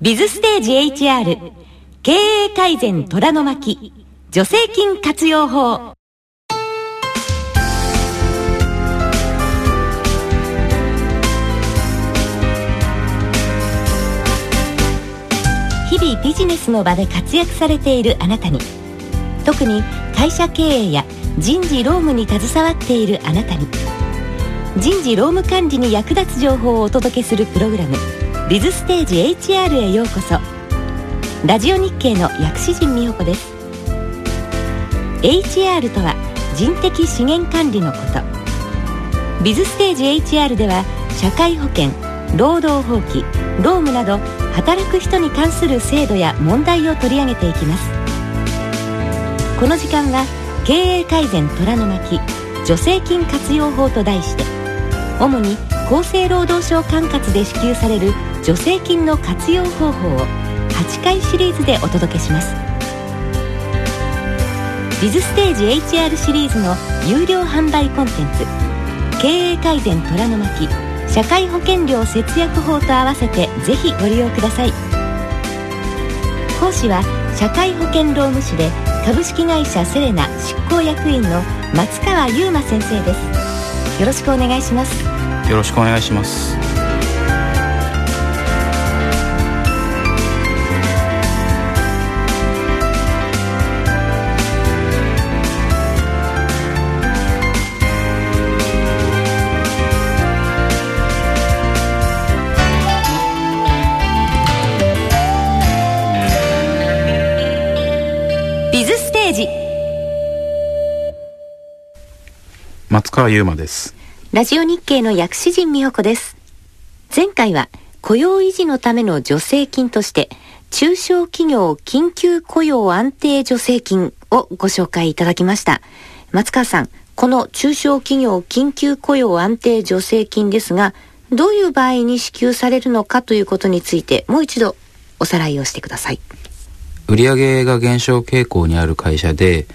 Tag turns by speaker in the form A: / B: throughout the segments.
A: ビズステージ HR 経営改善虎の巻助成金活用法。日々ビジネスの場で活躍されているあなたに特に会社経営や人事労務に携わっているあなたに人事労務管理に役立つ情報をお届けするプログラム「ビズステージ HR」へようこそ。ラジオ日経の薬師陣美穂子です。HR とは人的資源管理のこと。ビズステージ HR では社会保険労働法規労務など働く人に関する制度や問題を取り上げていきます。この時間は経営改善虎の巻助成金活用法と題して主に厚生労働省管轄で支給される助成金の活用方法を8回シリーズでお届けします。ビズステージ HR シリーズの有料販売コンテンツ経営改善虎の巻社会保険料節約法と合わせてぜひご利用ください。講師は社会保険労務士で株式会社セレナ執行役員の松川優馬先生です。よろしくお願いします。
B: よろしくお願いします。松川優馬です。
A: ラジオ日経の薬師陣美穂子です。前回は雇用維持のための助成金として中小企業緊急雇用安定助成金をご紹介いただきました。松川さんこの中小企業緊急雇用安定助成金ですがどういう場合に支給されるのかということについてもう一度おさらいをしてください。
B: 売上が減少傾向にある会社で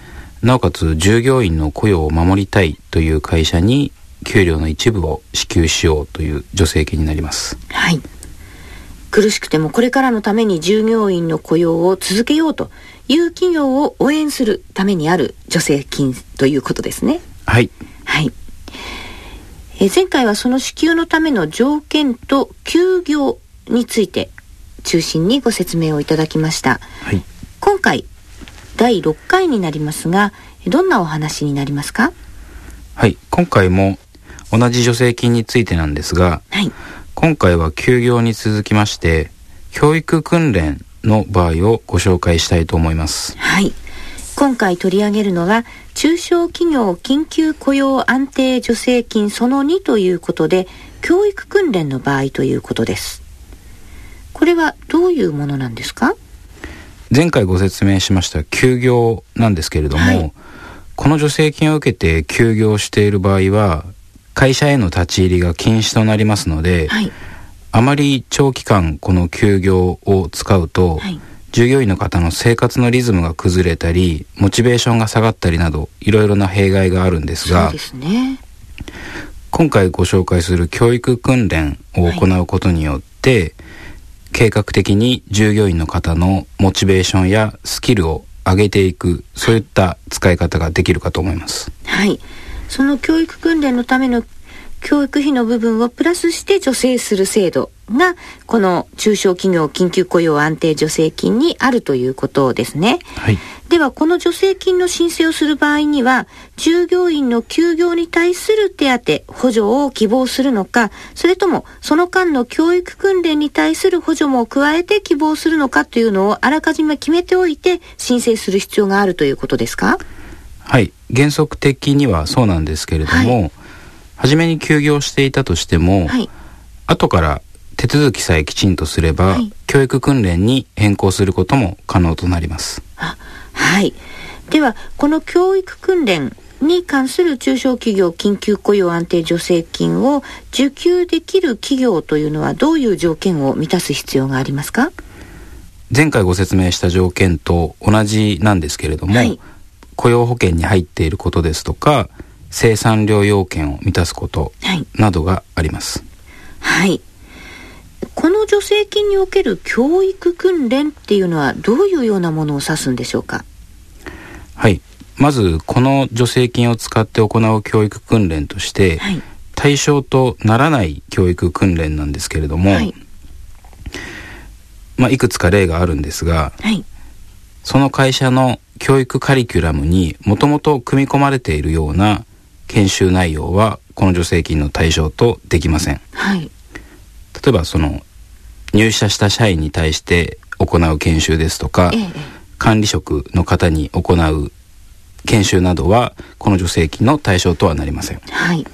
B: なおかつ従業員の雇用を守りたいという会社に給料の一部を支給しようという助成金になります
A: はい。苦しくてもこれからのために従業員の雇用を続けようという企業を応援するためにある助成金ということですね。
B: はい
A: はい。えー前回はその支給のための条件と休業について中心にご説明をいただきました。
B: はい
A: 今回第6回になりますが、どんなお話になりますか？
B: はい今回も同じ助成金についてなんですが
A: はい。
B: 今回は休業に続きまして教育訓練の場合をご紹介したいと思います
A: はい。今回取り上げるのは、中小企業緊急雇用安定助成金その2ということで、教育訓練の場合ということです。これはどういうものなんですか？
B: 前回ご説明しました休業なんですけれども、
A: はい
B: この助成金を受けて休業している場合は会社への立ち入りが禁止となりますので、
A: はい。
B: あまり長期間この休業を使うと、
A: はい。
B: 従業員の方の生活のリズムが崩れたりモチベーションが下がったりなどいろいろな弊害があるんですが
A: ね。
B: 今回ご紹介する教育訓練を行うことによって、計画的に従業員の方のモチベーションやスキルを上げていくそういった使い方ができるかと思います
A: はい。その教育訓練のための教育費の部分をプラスして助成する制度が、この中小企業緊急雇用安定助成金にあるということですね。
B: はい
A: では、この助成金の申請をする場合には、従業員の休業に対する手当、補助を希望するのか、それとも、その間の教育訓練に対する補助も加えて希望するのかというのをあらかじめ決めておいて申請する必要があるということですか？
B: はい原則的にはそうなんですけれども、
A: は
B: 初めに休業していたとしても、
A: はい。
B: 後から手続きさえきちんとすれば、
A: はい
B: 教育訓練に変更することも可能となります
A: あはい。では、この教育訓練に関する中小企業緊急雇用安定助成金を受給できる企業というのはどういう条件を満たす必要がありますか？
B: 前回ご説明した条件と同じなんですけれども、
A: はい
B: 雇用保険に入っていることですとか生産量要件を満たすこと
A: はい。
B: などがあります
A: はい。この助成金における教育訓練っていうのはどういうようなものを指すんでしょうか？
B: はい。まずこの助成金を使って行う教育訓練として、はい、対象とならない教育訓練なんですけれども、はい、まあ、いくつか例があるんですが、はい、その会社の教育カリキュラムにもともと組み込まれているような研修内容はこの助成金の対象とできません、はい、例えばその入社した社員に対して行う研修ですとか、ええ、管理職の方に行う研修などはこの助成金の対象とはなりません、はい、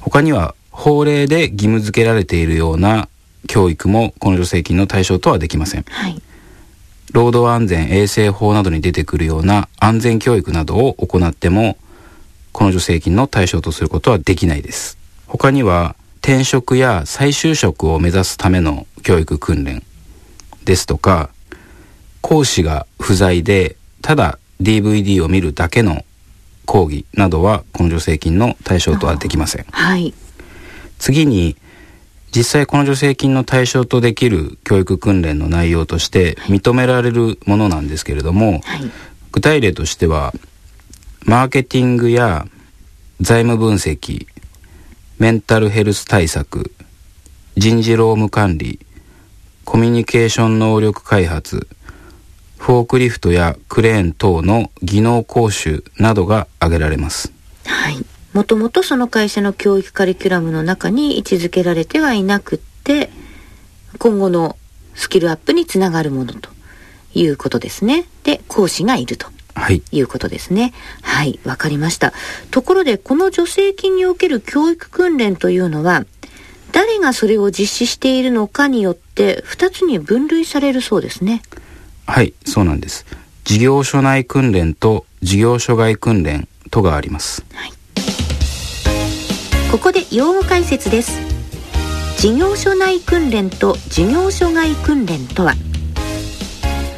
B: 他には法令で義務付けられているような教育もこの助成金の対象とはできません、はい、労働安全衛生法などに出てくるような安全教育などを行ってもこの助成金の対象とすることはできないです。他には転職や再就職を目指すための教育訓練ですとか講師が不在でただ DVD を見るだけの講義などはこの助成金の対象とはできません、はい、次に実際この助成金の対象とできる教育訓練の内容として認められるものなんですけれども、はい、具体例としてはマーケティングや財務分析メンタルヘルス対策人事労務管理コミュニケーション能力開発フォークリフトやクレーン等の技能講習などが挙げられます。
A: はい。もともとその会社の教育カリキュラムの中に位置づけられてはいなくって、今後のスキルアップにつながるものということですね。で、講師がいると。はい、いうことですね。はい、わかりました。ところで、この助成金における教育訓練というのは、誰がそれを実施しているのかによって2つに分類されるそうですね。
B: はい。そうなんです。事業所内訓練と事業所外訓練とがあります、はい、
A: ここで用語解説です。事業所内訓練と事業所外訓練とは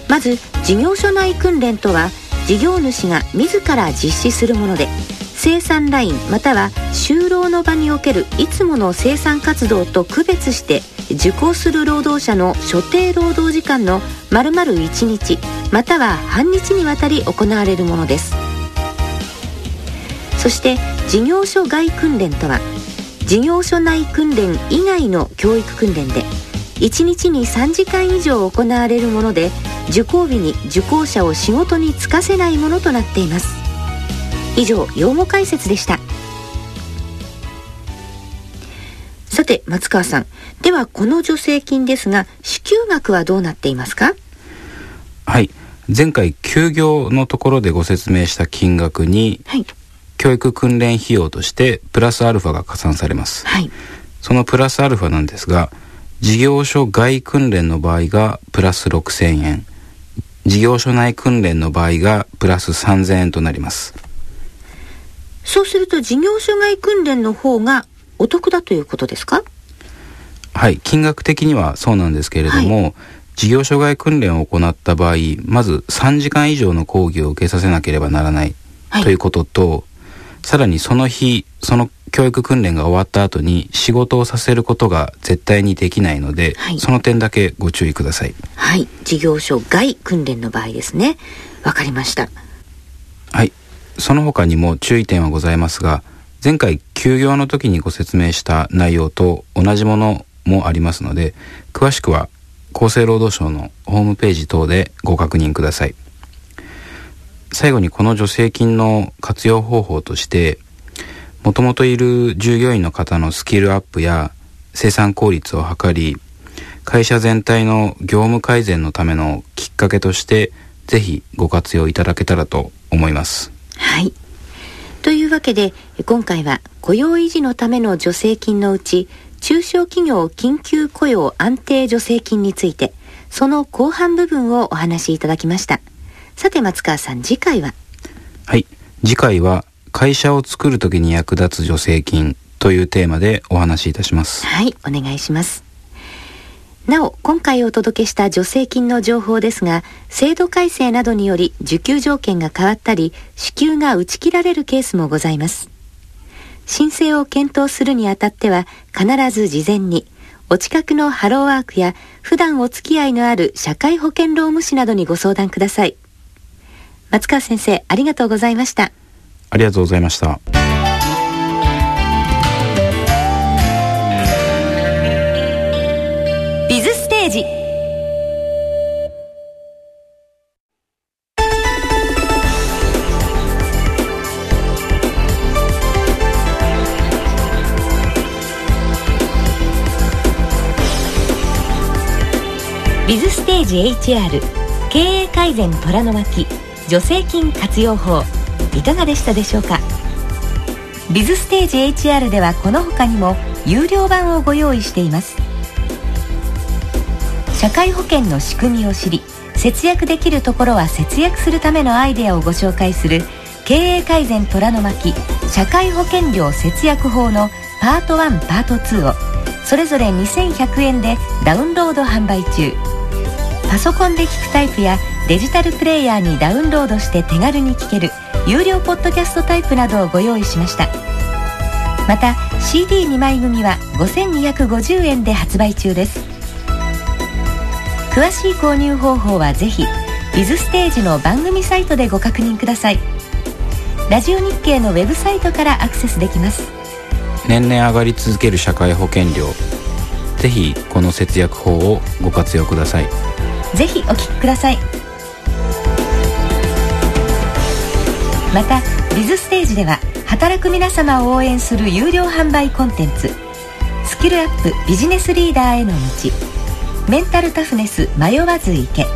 A: まず事業所内訓練とは事業主が自ら実施するもので生産ラインまたは就労の場におけるいつもの生産活動と区別して受講する労働者の所定労働時間の丸々1日または半日にわたり行われるものです。そして事業所外訓練とは事業所内訓練以外の教育訓練で1日に3時間以上行われるもので受講日に受講者を仕事に就かせないものとなっています。以上用語解説でした。さて松川さん。ではこの助成金ですが支給額はどうなっていますか？
B: はい。前回休業のところでご説明した金額に、はい、教育訓練費用としてプラスアルファが加算されます、はい、そのプラスアルファなんですが事業所外訓練の場合がプラス6000円事業所内訓練の場合がプラス3000円となります。
A: そうすると事業所外訓練の方がお得だということですか？
B: はい金額的にはそうなんですけれども、はい、事業所外訓練を行った場合まず3時間以上の講義を受けさせなければならない、はい、ということとさらにその日その教育訓練が終わった後に仕事をさせることが絶対にできないので、はい、その点だけご注意ください。
A: はい。事業所外訓練の場合ですね。わかりました。
B: はい。その他にも注意点はございますが前回休業の時にご説明した内容と同じものもありますので詳しくは厚生労働省のホームページ等でご確認ください。最後にこの助成金の活用方法としてもともといる従業員の方のスキルアップや生産効率を図り会社全体の業務改善のためのきっかけとしてぜひご活用いただけたらと思います。
A: はい。というわけで今回は雇用維持のための助成金のうち中小企業緊急雇用安定助成金について、その後半部分をお話しいただきました。さて松川さん、次回は？
B: はい、次回は会社を作るときに役立つ助成金というテーマでお話しいたします。
A: はい、お願いします。なお、今回お届けした助成金の情報ですが、制度改正などにより受給条件が変わったり、支給が打ち切られるケースもございます。申請を検討するにあたっては必ず事前にお近くのハローワークや普段お付き合いのある社会保険労務士などにご相談ください松川先生ありがとうございました
B: ありがとうございました。
A: ビズステージ。ビズステージ HR 経営改善虎の巻。助成金活用法。いかがでしたでしょうか？ビズステージ HR ではこの他にも有料版をご用意しています。社会保険の仕組みを知り節約できるところは節約するためのアイデアをご紹介する経営改善虎の巻社会保険料節約法のパート1パート2をそれぞれ2100円でダウンロード販売中。パソコンで聞くタイプやデジタルプレイヤーにダウンロードして手軽に聞ける有料ポッドキャストタイプなどをご用意しました。また CD2 枚組は5250円で発売中です。詳しい購入方法はぜひビズステージの番組サイトでご確認ください。ラジオ日経のウェブサイトからアクセスできます。
B: 年々上がり続ける社会保険料。ぜひこの節約法をご活用ください。
A: ぜひお聞きくださいまたビズステージでは働く皆様を応援する有料販売コンテンツスキルアップビジネスリーダーへの道メンタルタフネス迷わず行け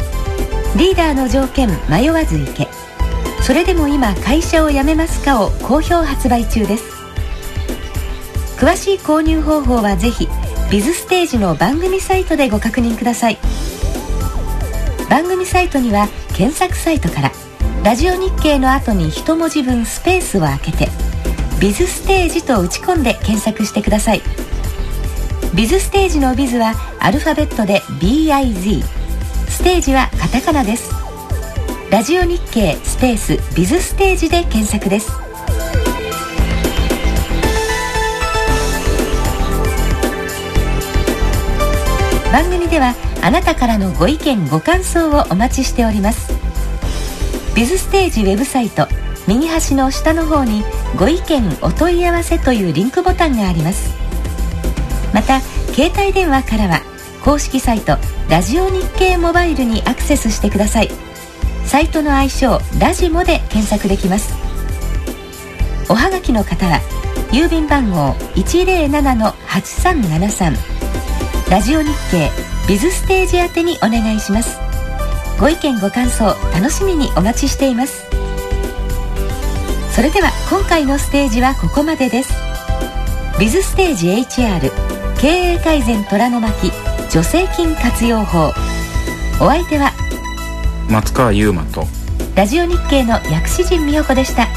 A: リーダーの条件迷わず行けそれでも今会社を辞めますかを好評発売中です。詳しい購入方法はぜひビズステージの番組サイトでご確認ください。番組サイトには検索サイトからラジオ日経の後に一文字分スペースを空けてビズステージと打ち込んで検索してください。ビズステージのビズはアルファベットで BIZ ステージはカタカナです。ラジオ日経スペースビズステージで検索です。番組ではあなたからのご意見ご感想をお待ちしております。ビズステージウェブサイト右端の下の方にご意見お問い合わせというリンクボタンがあります。また携帯電話からは公式サイトラジオ日経モバイルにアクセスしてください。サイトの愛称ラジモで検索できます。おはがきの方は郵便番号107-8373ラジオ日経ビズステージ宛てにお願いします。ご意見ご感想楽しみにお待ちしています。それでは今回のステージはここまでです。ビズステージ HR 経営改善虎の巻助成金活用法。お相手は
B: 松川優馬と
A: ラジオ日経の薬師陣美代子でした